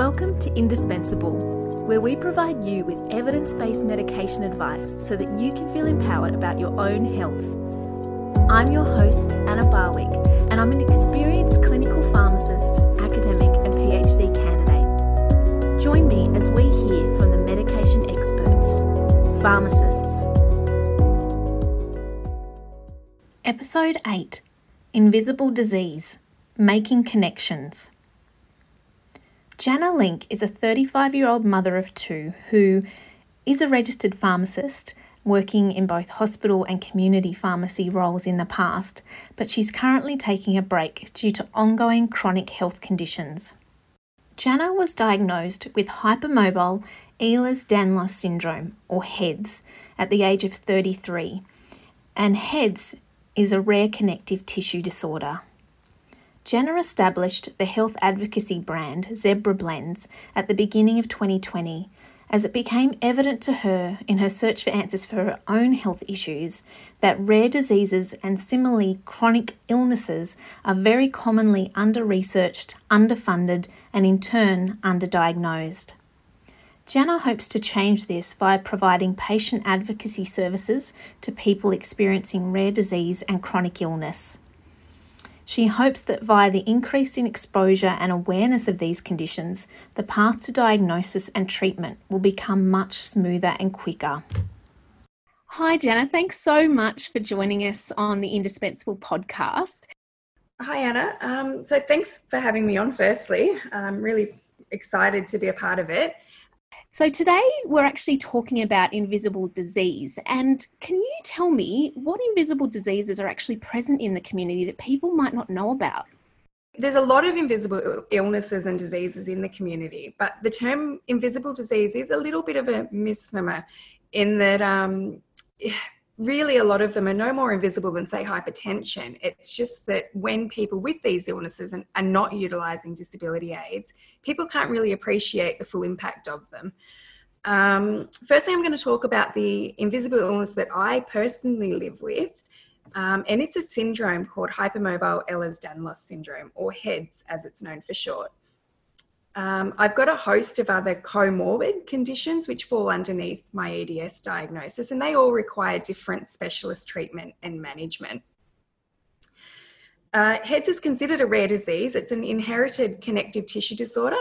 Welcome to Indispensable, where we provide you with evidence based medication advice so that you can feel empowered about your own health. I'm your host, Anna Barwick, and I'm an experienced clinical pharmacist, academic, and PhD candidate. Join me as we hear from the medication experts, pharmacists. Episode 8 Invisible Disease Making Connections. Jana Link is a 35 year old mother of two who is a registered pharmacist working in both hospital and community pharmacy roles in the past, but she's currently taking a break due to ongoing chronic health conditions. Jana was diagnosed with hypermobile Ehlers Danlos syndrome, or HEDS, at the age of 33, and HEDS is a rare connective tissue disorder. Jana established the health advocacy brand Zebra Blends at the beginning of 2020 as it became evident to her in her search for answers for her own health issues that rare diseases and similarly chronic illnesses are very commonly under researched, underfunded, and in turn underdiagnosed. Jana hopes to change this via providing patient advocacy services to people experiencing rare disease and chronic illness. She hopes that via the increase in exposure and awareness of these conditions, the path to diagnosis and treatment will become much smoother and quicker. Hi, Jana. Thanks so much for joining us on the Indispensable podcast. Hi, Anna. Um, so, thanks for having me on, firstly. I'm really excited to be a part of it. So, today we're actually talking about invisible disease. And can you tell me what invisible diseases are actually present in the community that people might not know about? There's a lot of invisible illnesses and diseases in the community, but the term invisible disease is a little bit of a misnomer in that um, really a lot of them are no more invisible than say hypertension. It's just that when people with these illnesses and are not utilizing disability aids people can't really appreciate the full impact of them. Um, firstly i'm going to talk about the invisible illness that i personally live with um, and it's a syndrome called hypermobile ehlers-danlos syndrome or heds as it's known for short um, I've got a host of other comorbid conditions which fall underneath my EDS diagnosis, and they all require different specialist treatment and management. Uh, HEDS is considered a rare disease. It's an inherited connective tissue disorder.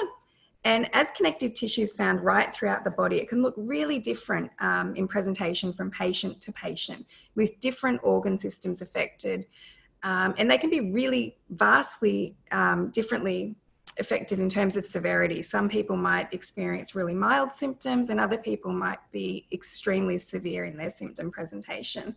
And as connective tissue is found right throughout the body, it can look really different um, in presentation from patient to patient with different organ systems affected. Um, and they can be really vastly um, differently affected in terms of severity. Some people might experience really mild symptoms, and other people might be extremely severe in their symptom presentation.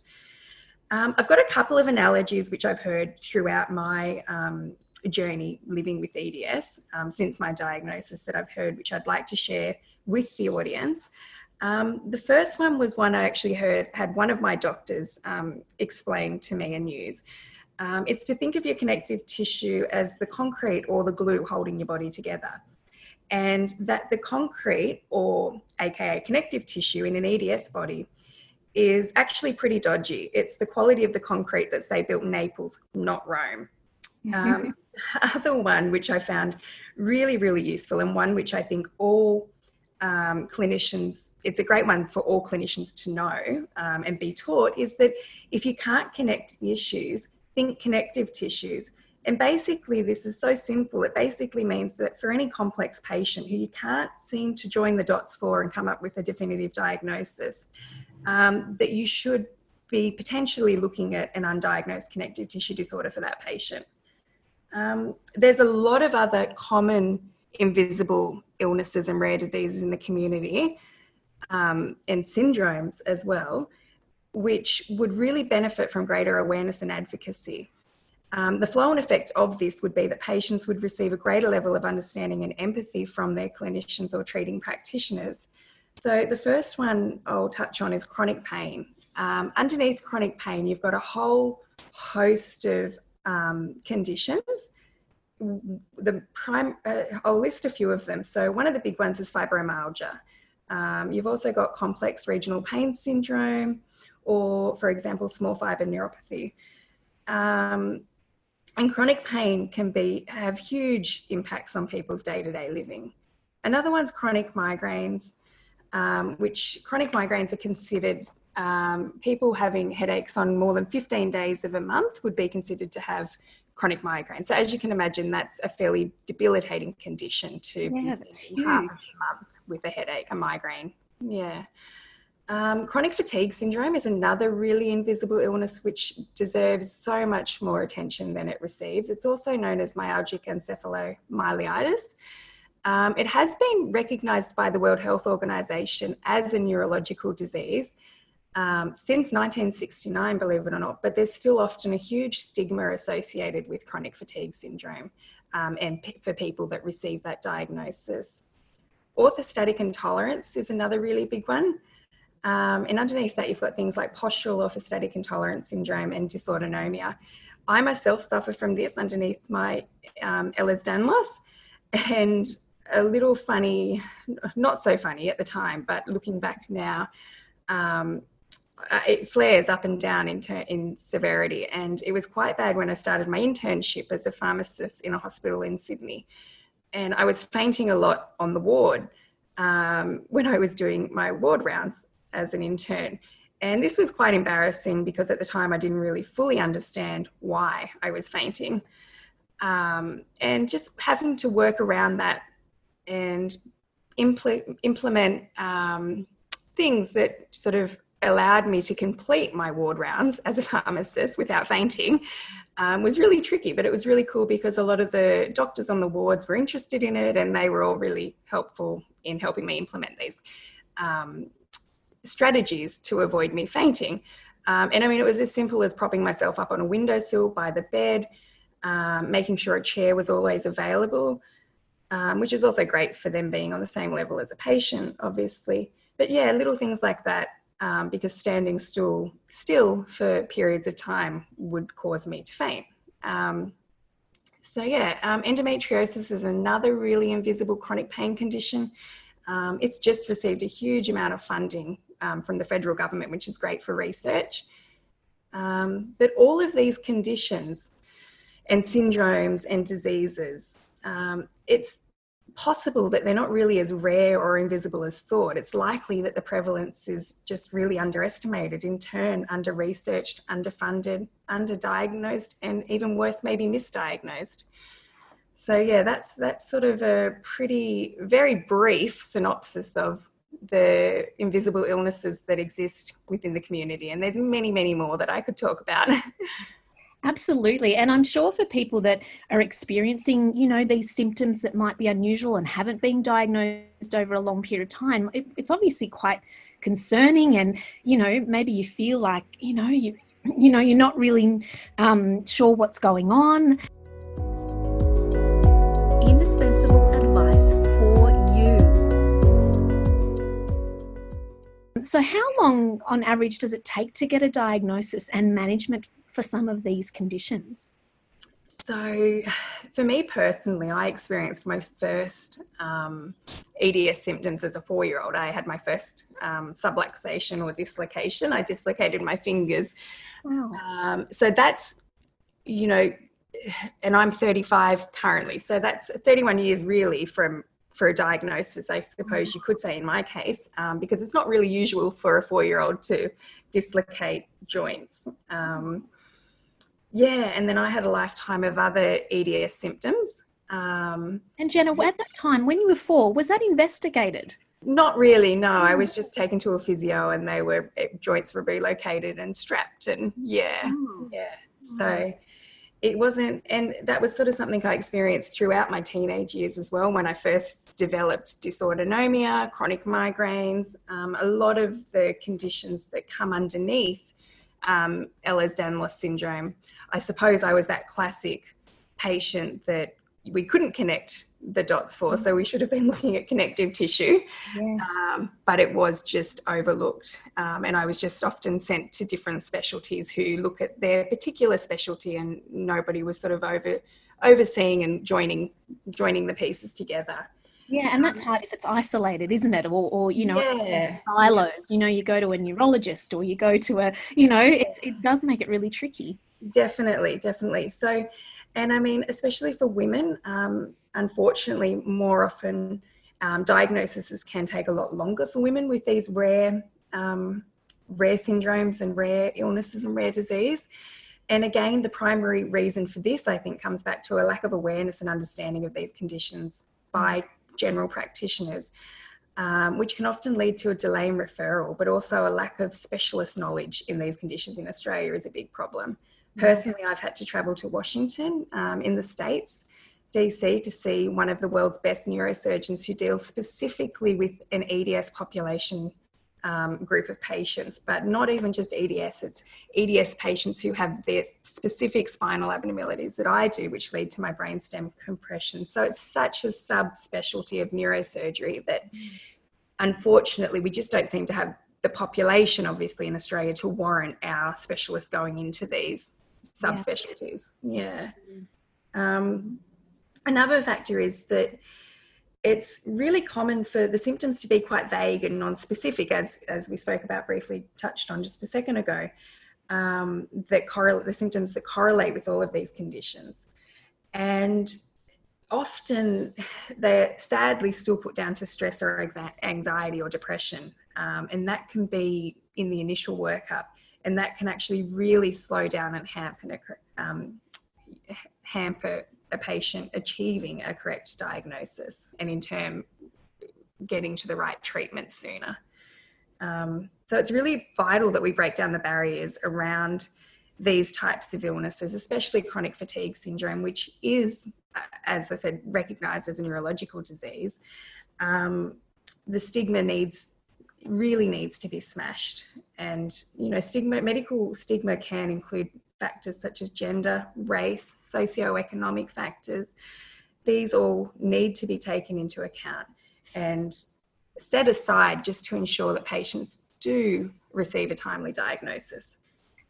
Um, I've got a couple of analogies which I've heard throughout my um, journey living with EDS um, since my diagnosis that I've heard, which I'd like to share with the audience. Um, the first one was one I actually heard, had one of my doctors um, explain to me and use. Um, it's to think of your connective tissue as the concrete or the glue holding your body together. And that the concrete, or AKA connective tissue in an EDS body, is actually pretty dodgy. It's the quality of the concrete that they built Naples, not Rome. Um, other one which I found really, really useful, and one which I think all um, clinicians, it's a great one for all clinicians to know um, and be taught, is that if you can't connect the issues, think connective tissues. And basically, this is so simple. It basically means that for any complex patient who you can't seem to join the dots for and come up with a definitive diagnosis, um, that you should be potentially looking at an undiagnosed connective tissue disorder for that patient. Um, there's a lot of other common invisible illnesses and rare diseases in the community um, and syndromes as well which would really benefit from greater awareness and advocacy. Um, the flow and effect of this would be that patients would receive a greater level of understanding and empathy from their clinicians or treating practitioners. So, the first one I'll touch on is chronic pain. Um, underneath chronic pain, you've got a whole host of um, conditions. The prime, uh, I'll list a few of them. So, one of the big ones is fibromyalgia. Um, you've also got complex regional pain syndrome, or, for example, small fiber neuropathy. Um, and chronic pain can be have huge impacts on people's day-to-day living. another one's chronic migraines, um, which chronic migraines are considered um, people having headaches on more than 15 days of a month would be considered to have chronic migraine. So as you can imagine, that's a fairly debilitating condition to yeah, be half a month with a headache, a migraine. Yeah. Um, chronic fatigue syndrome is another really invisible illness which deserves so much more attention than it receives. It's also known as myalgic encephalomyelitis. Um, it has been recognised by the World Health Organization as a neurological disease um, since 1969, believe it or not, but there's still often a huge stigma associated with chronic fatigue syndrome um, and p- for people that receive that diagnosis. Orthostatic intolerance is another really big one. Um, and underneath that, you've got things like postural orthostatic intolerance syndrome and dysautonomia. I myself suffer from this underneath my um, Ehlers-Danlos, and a little funny, not so funny at the time, but looking back now, um, uh, it flares up and down in, ter- in severity. And it was quite bad when I started my internship as a pharmacist in a hospital in Sydney. And I was fainting a lot on the ward um, when I was doing my ward rounds as an intern. And this was quite embarrassing because at the time I didn't really fully understand why I was fainting. Um, and just having to work around that and impl- implement um, things that sort of allowed me to complete my ward rounds as a pharmacist without fainting um, was really tricky, but it was really cool because a lot of the doctors on the wards were interested in it and they were all really helpful in helping me implement these um, strategies to avoid me fainting. Um, and I mean, it was as simple as propping myself up on a windowsill by the bed, um, making sure a chair was always available, um, which is also great for them being on the same level as a patient, obviously. But yeah, little things like that, um, because standing still, still for periods of time would cause me to faint. Um, so yeah, um, endometriosis is another really invisible chronic pain condition. It's just received a huge amount of funding um, from the federal government, which is great for research. Um, but all of these conditions and syndromes and diseases, um, it's possible that they're not really as rare or invisible as thought. It's likely that the prevalence is just really underestimated, in turn, under researched, underfunded, underdiagnosed, and even worse, maybe misdiagnosed. So yeah, that's that's sort of a pretty very brief synopsis of the invisible illnesses that exist within the community. And there's many, many more that I could talk about. Absolutely. And I'm sure for people that are experiencing, you know, these symptoms that might be unusual and haven't been diagnosed over a long period of time, it, it's obviously quite concerning. And, you know, maybe you feel like, you know, you, you know, you're not really um, sure what's going on. So, how long on average does it take to get a diagnosis and management for some of these conditions? So, for me personally, I experienced my first um, EDS symptoms as a four year old. I had my first um, subluxation or dislocation. I dislocated my fingers. Wow. Um, so, that's, you know, and I'm 35 currently. So, that's 31 years really from for a diagnosis, I suppose mm. you could say in my case, um, because it's not really usual for a four year old to dislocate joints. Um, yeah, and then I had a lifetime of other EDS symptoms. Um, and Jenna, at that time, when you were four, was that investigated? Not really, no. I was just taken to a physio and they were, joints were relocated and strapped, and yeah, oh. yeah. So it wasn't, and that was sort of something I experienced throughout my teenage years as well. When I first developed dysautonomia, chronic migraines, um, a lot of the conditions that come underneath um, Ehlers-Danlos syndrome. I suppose I was that classic patient that we couldn't connect the dots for, so we should have been looking at connective tissue, yes. um, but it was just overlooked. Um, and I was just often sent to different specialties who look at their particular specialty, and nobody was sort of over overseeing and joining joining the pieces together. Yeah, and that's hard if it's isolated, isn't it? Or, or you know, yeah. silos. You know, you go to a neurologist or you go to a, you know, it, it does make it really tricky. Definitely, definitely. So, and I mean, especially for women, um, unfortunately, more often Um, diagnoses can take a lot longer for women with these rare, um, rare syndromes and rare illnesses and rare disease. And again, the primary reason for this, I think, comes back to a lack of awareness and understanding of these conditions by general practitioners, um, which can often lead to a delay in referral, but also a lack of specialist knowledge in these conditions in Australia is a big problem. Personally, I've had to travel to Washington um, in the States, DC, to see one of the world's best neurosurgeons who deals specifically with an EDS population um, group of patients, but not even just EDS, it's EDS patients who have their specific spinal abnormalities that I do, which lead to my brainstem compression. So it's such a subspecialty of neurosurgery that unfortunately we just don't seem to have the population, obviously, in Australia to warrant our specialists going into these subspecialties. Yeah. yeah. Um, another factor is that it's really common for the symptoms to be quite vague and non-specific, as as we spoke about briefly, touched on just a second ago. Um, that correlate the symptoms that correlate with all of these conditions, and often they're sadly still put down to stress or anxiety or depression, um, and that can be in the initial workup, and that can actually really slow down and hamper um, hamper a patient achieving a correct diagnosis and in turn getting to the right treatment sooner. Um, so it's really vital that we break down the barriers around these types of illnesses, especially chronic fatigue syndrome, which is, as I said, recognized as a neurological disease. Um, the stigma needs really needs to be smashed and you know stigma medical stigma can include factors such as gender, race, socioeconomic factors. These all need to be taken into account and set aside just to ensure that patients do receive a timely diagnosis.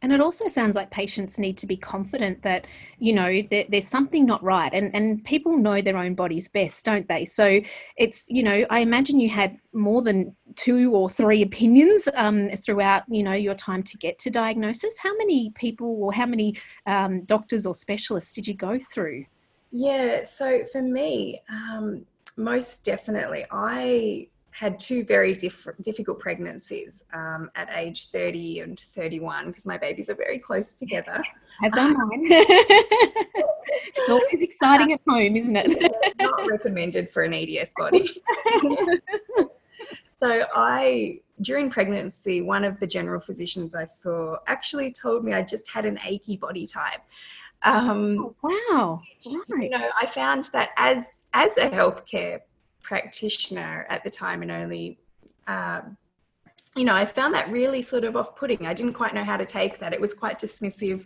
And it also sounds like patients need to be confident that, you know, that there's something not right. And, and people know their own bodies best, don't they? So it's, you know, I imagine you had more than two or three opinions um, throughout, you know, your time to get to diagnosis. How many people or how many um, doctors or specialists did you go through? Yeah, so for me, um, most definitely, I had two very diff- difficult pregnancies um, at age 30 and 31 because my babies are very close together. I've done mine. it's always exciting at home, isn't it? not recommended for an EDS body. so I, during pregnancy, one of the general physicians I saw actually told me I just had an achy body type. Um, oh, wow! Right. You know, I found that as as a healthcare practitioner at the time and only um, you know i found that really sort of off-putting. I didn't quite know how to take that. It was quite dismissive.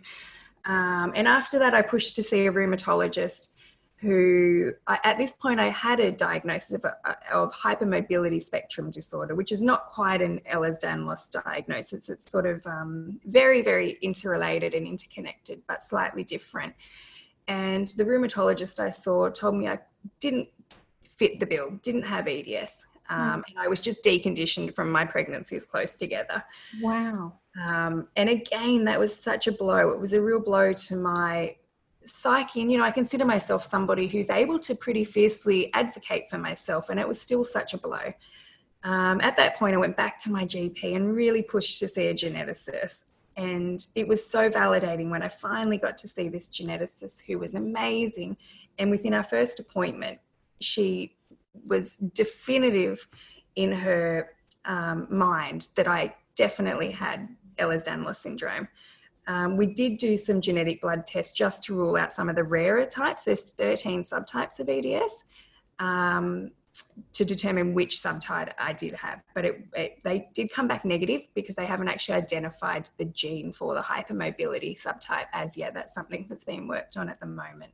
Um, and after that i pushed to see a rheumatologist who I, at this point i had a diagnosis of, of, hypermobility spectrum disorder which is not quite an ehlers-danlos diagnosis. It's sort of um, very very interrelated and interconnected but slightly different. And the rheumatologist i saw told me i didn't fit the bill, didn't have EDS. Um, and I was just deconditioned from my pregnancies close together. Wow. Um, and again, that was such a blow. It was a real blow to my psyche. And, you know, I consider myself somebody who's able to pretty fiercely advocate for myself, and it was still such a blow. Um, at that point, I went back to my GP and really pushed to see a geneticist. And it was so validating when I finally got to see this geneticist who was amazing. And within our first appointment, she was definitive in her um, mind that I definitely had Ehlers-Danlos syndrome. Um, we did do some genetic blood tests just to rule out some of the rarer types. There's 13 subtypes of EDS um, to determine which subtype I did have. But it, it, they did come back negative because they haven't actually identified the gene for the hypermobility subtype as yet. That's something that's being worked on at the moment.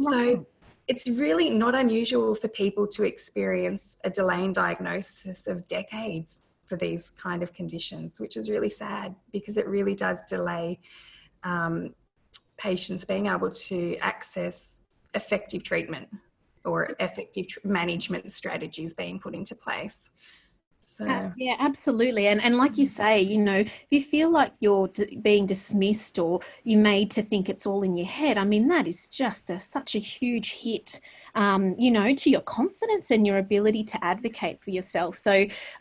So it's really not unusual for people to experience a delay in diagnosis of decades for these kind of conditions, which is really sad because it really does delay um, patients being able to access effective treatment or effective tr- management strategies being put into place. So uh, yeah, absolutely. And and like you say, you know, if you feel like you're d- being dismissed or you made to think it's all in your head, I mean, that is just a, such a huge hit um, you know, to your confidence and your ability to advocate for yourself. So,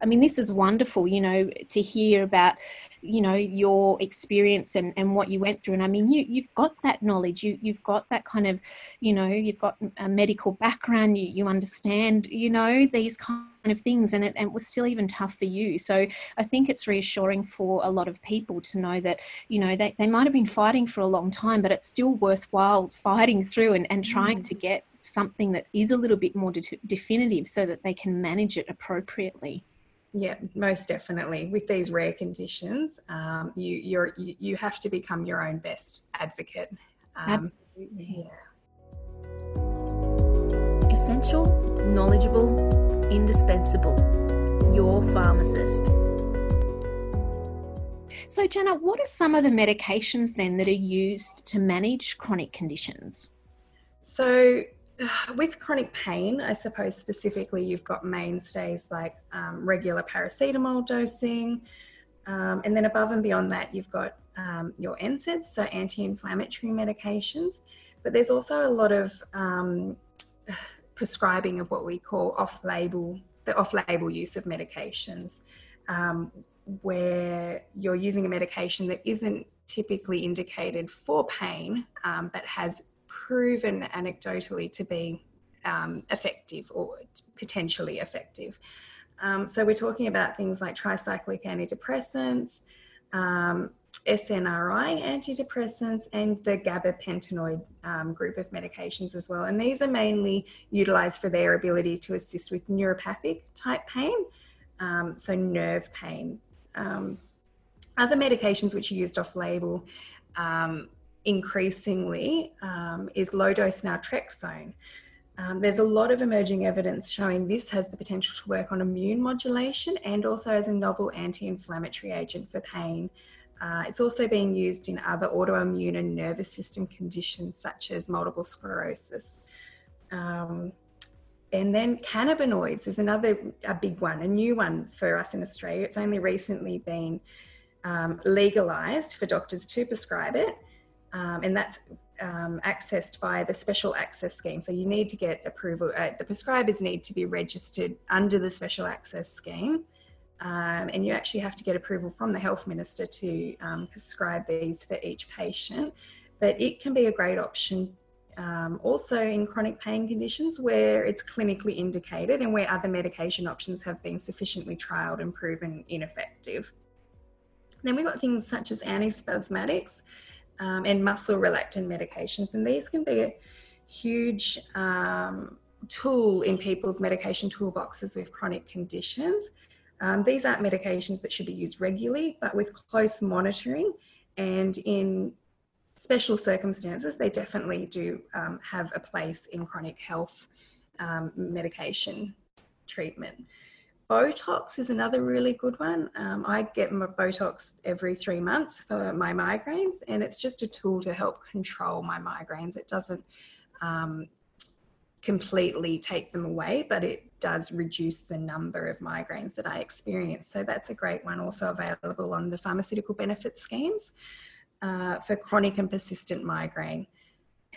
I mean, this is wonderful, you know, to hear about, you know, your experience and, and what you went through. And I mean, you, you've got that knowledge, you, you've got that kind of, you know, you've got a medical background, you, you understand, you know, these kind of things and it, and it was still even tough for you. So i think it's reassuring for a lot of people to know that you know they, they might have been fighting for a long time but it's still worthwhile fighting through and, and trying mm. to get something that is a little bit more de- definitive so that they can manage it appropriately. Yeah most definitely. With these rare conditions um, you you're you, you have to become your own best advocate. Um, absolutely. yeah. Essential knowledgeable indispensable your pharmacist so Jenna, what are some of the medications then that are used to manage chronic conditions so with chronic pain, I suppose specifically you've got mainstays like um, regular paracetamol dosing. Um, and then above and beyond that, you've got um, your NSAIDs, so anti inflammatory medications. But there's also a lot of um, prescribing of what we call off label, the off label use of medications, um, where you're using a medication that isn't typically indicated for pain, um, but has proven anecdotally to be um, effective or potentially effective. Um, so we're talking about things like tricyclic antidepressants, um, SNRI antidepressants, and the gabapentinoid um, group of medications as well. And these are mainly utilized for their ability to assist with neuropathic type pain, um, so nerve pain. Um, other medications which are used off label um, increasingly um, is low dose naltrexone. Um, there's a lot of emerging evidence showing this has the potential to work on immune modulation and also as a novel anti inflammatory agent for pain. Uh, it's also being used in other autoimmune and nervous system conditions such as multiple sclerosis. Um, and then cannabinoids is another a big one, a new one for us in Australia. It's only recently been um, legalized for doctors to prescribe it um, and that's um, accessed by the special access scheme. So you need to get approval. Uh, the prescribers need to be registered under the special access scheme, um, and you actually have to get approval from the health minister to um, prescribe these for each patient. But it can be a great option. Um, also, in chronic pain conditions where it's clinically indicated and where other medication options have been sufficiently trialed and proven ineffective. Then we've got things such as antispasmodics um, and muscle relaxant medications. And these can be a huge um, tool in people's medication toolboxes with chronic conditions. Um, these aren't medications that should be used regularly, but with close monitoring and in special circumstances, they definitely do um, have a place in chronic health um, medication treatment. Botox is another really good one. Um, I get my Botox every three months for my migraines, and it's just a tool to help control my migraines. It doesn't um, completely take them away, but it does reduce the number of migraines that I experience. So that's a great one, also available on the pharmaceutical benefit schemes uh, for chronic and persistent migraine.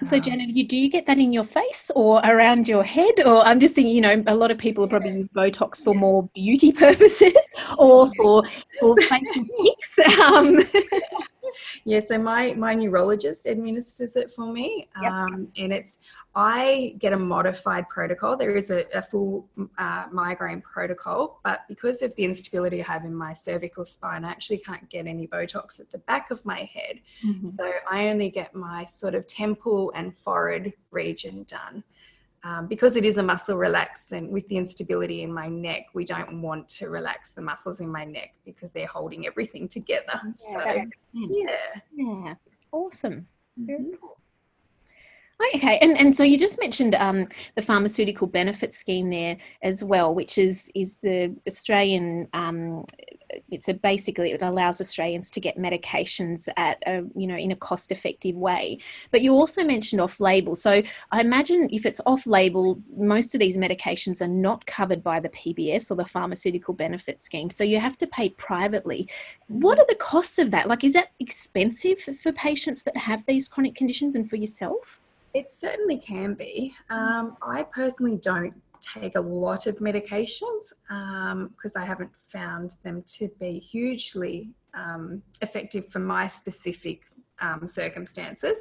So, Janet, you do you get that in your face or around your head? Or I'm just thinking, you know, a lot of people probably use Botox for more beauty purposes or for for facial tics. Um, yeah, so my my neurologist administers it for me, yep. um, and it's I get a modified protocol. There is a, a full uh, migraine protocol, but because of the instability I have in my cervical spine, I actually can't get any Botox at the back of my head. Mm-hmm. So I only get my sort of temple and forehead region done. Um, because it is a muscle relaxant with the instability in my neck, we don't want to relax the muscles in my neck because they're holding everything together. Yeah, so, yeah. Yeah. Awesome. Very mm-hmm. cool. Okay, and, and so you just mentioned um, the pharmaceutical benefit scheme there as well, which is is the Australian um, it's a basically it allows Australians to get medications at a you know in a cost effective way. But you also mentioned off label, so I imagine if it's off label, most of these medications are not covered by the PBS or the Pharmaceutical Benefit Scheme, so you have to pay privately. What are the costs of that? Like, is that expensive for patients that have these chronic conditions and for yourself? It certainly can be. Um, I personally don't take a lot of medications because um, I haven't found them to be hugely um, effective for my specific um, circumstances.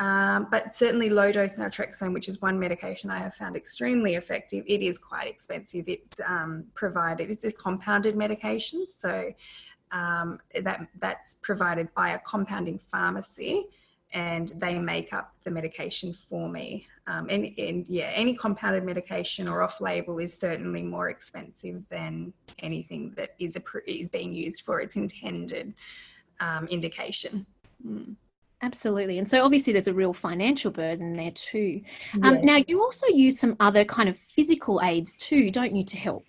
Um, but certainly low dose naltrexone, which is one medication I have found extremely effective, it is quite expensive. It's um, provided, it's a compounded medication, so that that's provided by a compounding pharmacy and they make up the medication for me. Um, and, and, yeah, any compounded medication or off label is certainly more expensive than anything that is, a, is being used for its intended um, indication. Mm. Absolutely. And so obviously there's a real financial burden there too. Um, Now, you also use some other kind of physical aids too, don't you, to help?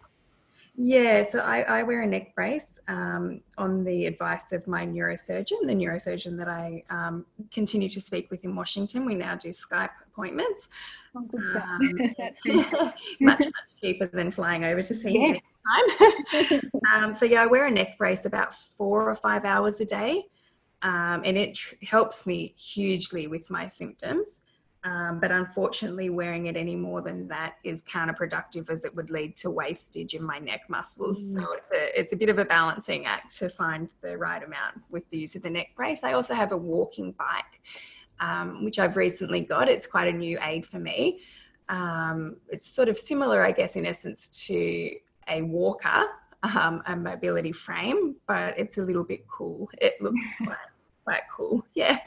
Yeah, so I, I wear a neck brace um, on the advice of my neurosurgeon, the neurosurgeon that I um, continue to speak with in Washington. We now do Skype appointments. Oh, um, much, much cheaper than flying over to see yes. next time. Um, so, yeah, I wear a neck brace about four or five hours a day, um, and it tr- helps me hugely with my symptoms. Um, but unfortunately, wearing it any more than that is counterproductive as it would lead to wastage in my neck muscles. Mm. So it's a it's a bit of a balancing act to find the right amount with the use of the neck brace. I also have a walking bike, um, which I've recently got. It's quite a new aid for me. Um, it's sort of similar, I guess, in essence to a walker, um, a mobility frame, but it's a little bit cool. It looks quite cool. Yeah.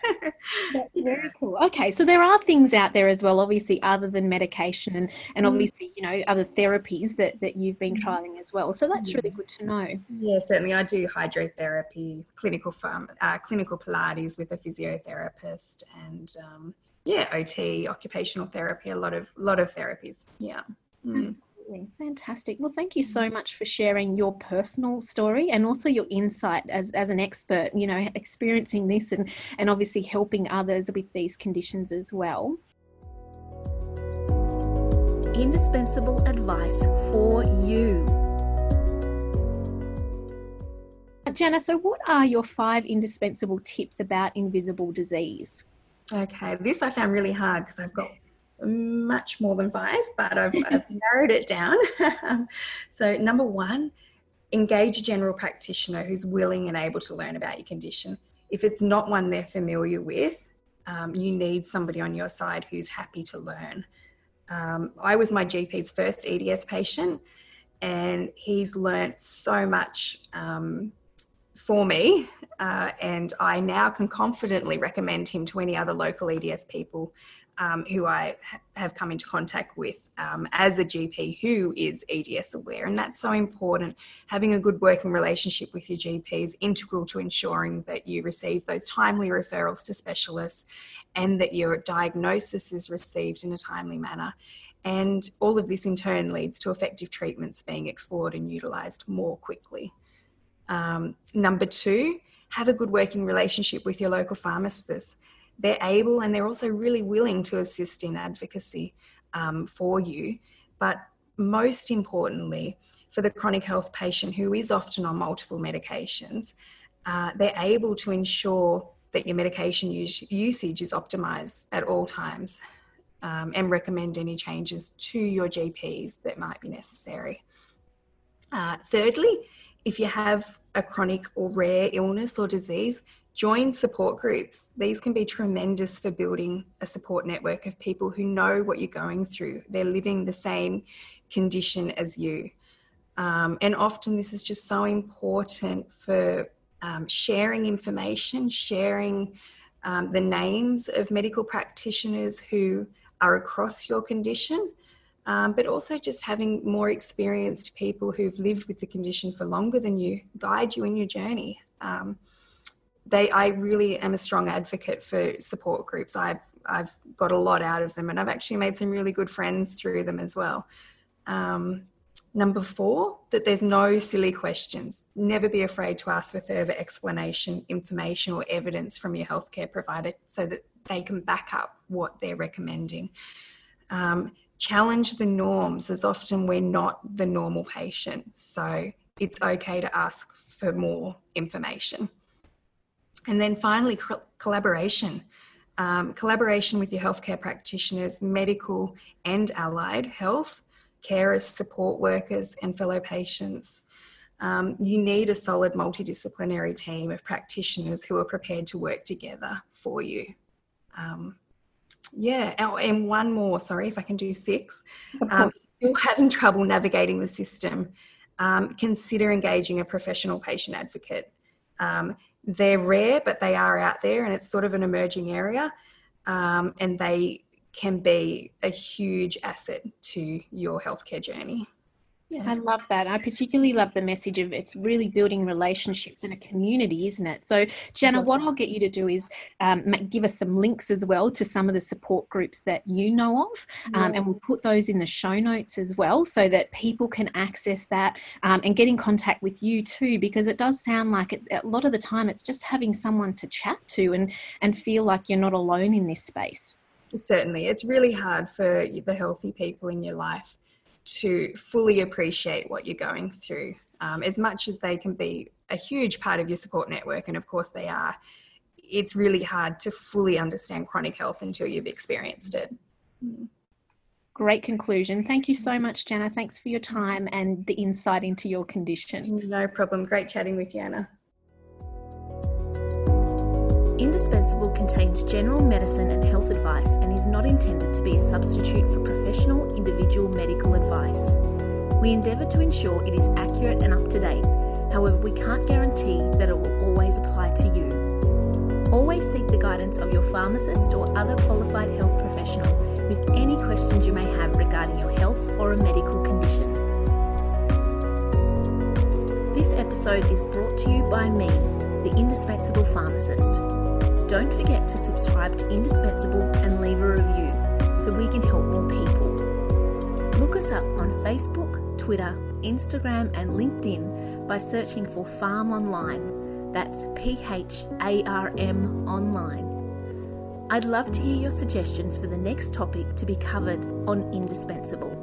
That's very cool. Okay, so there are things out there as well, obviously, other than medication and, and mm. obviously, you know, other therapies that, that you've been mm-hmm. trialing as well. So that's really good to know. Yeah, certainly. I do hydrotherapy, clinical farm, uh, clinical Pilates with a physiotherapist, and um, yeah, OT, occupational therapy, a lot of lot of therapies. Yeah. Mm. Absolutely. Fantastic. Well, thank you so mm. much for sharing your personal story and also your insight as, as an expert, you know, experiencing this and, and obviously helping others with these conditions as well. Indispensable advice for you. Jana, so what are your five indispensable tips about invisible disease? Okay, this I found really hard because I've got much more than five, but I've, I've narrowed it down. so, number one, engage a general practitioner who's willing and able to learn about your condition. If it's not one they're familiar with, um, you need somebody on your side who's happy to learn. Um, I was my GP's first EDS patient, and he's learnt so much um, for me. Uh, and I now can confidently recommend him to any other local EDS people um, who I ha- have come into contact with um, as a GP who is EDS aware. And that's so important. Having a good working relationship with your GP is integral to ensuring that you receive those timely referrals to specialists and that your diagnosis is received in a timely manner. And all of this in turn leads to effective treatments being explored and utilised more quickly. Um, number two, have a good working relationship with your local pharmacist they're able and they're also really willing to assist in advocacy um, for you. But most importantly, for the chronic health patient who is often on multiple medications, uh, they're able to ensure that your medication use, usage is optimized at all times um, and recommend any changes to your GPs that might be necessary. Uh, thirdly, if you have a chronic or rare illness or disease, Join support groups. These can be tremendous for building a support network of people who know what you're going through. They're living the same condition as you. Um, and often this is just so important for um, sharing information, sharing um, the names of medical practitioners who are across your condition, um, but also just having more experienced people who've lived with the condition for longer than you guide you in your journey. They I really am a strong advocate for support groups. I I've got a lot out of them, and I've actually made some really good friends through them as well. Um, Number four, that there's no silly questions. Never be afraid to ask for further explanation, information, or evidence from your healthcare provider so that they can back up what they're recommending. Um, challenge the norms, as often we're not the normal patient. So it's okay to ask for more information. And then finally, collaboration. Um, collaboration with your healthcare practitioners, medical and allied health carers, support workers, and fellow patients. Um, you need a solid multidisciplinary team of practitioners who are prepared to work together for you. Um, yeah, oh, and one more, sorry, if I can do six. Um, if you're having trouble navigating the system, um, consider engaging a professional patient advocate. They're rare, but they are out there, and it's sort of an emerging area. Um, and they can be a huge asset to your healthcare journey. Yeah. I love that. I particularly love the message of it's really building relationships and a community, isn't it? So, Jenna, what I'll get you to do is um, give us some links as well to some of the support groups that you know of, um, yeah. and we'll put those in the show notes as well so that people can access that um, and get in contact with you too, because it does sound like it, a lot of the time it's just having someone to chat to and and feel like you're not alone in this space. Certainly, it's really hard for the healthy people in your life to fully appreciate what you're going through. Um, as much as they can be a huge part of your support network, and of course they are, it's really hard to fully understand chronic health until you've experienced it. Great conclusion. Thank you so much, Jenna. Thanks for your time and the insight into your condition. No problem. Great chatting with you, Anna. Indispensable contains general medicine and health advice and is not intended to be a substitute for professional individual medical advice. We endeavour to ensure it is accurate and up to date, however, we can't guarantee that it will always apply to you. Always seek the guidance of your pharmacist or other qualified health professional with any questions you may have regarding your health or a medical condition. This episode is brought to you by me, the Indispensable Pharmacist. Don't forget to subscribe to Indispensable and leave a review so we can help more people. Look us up on Facebook, Twitter, Instagram, and LinkedIn by searching for Pharm Online. That's P H A R M Online. I'd love to hear your suggestions for the next topic to be covered on Indispensable.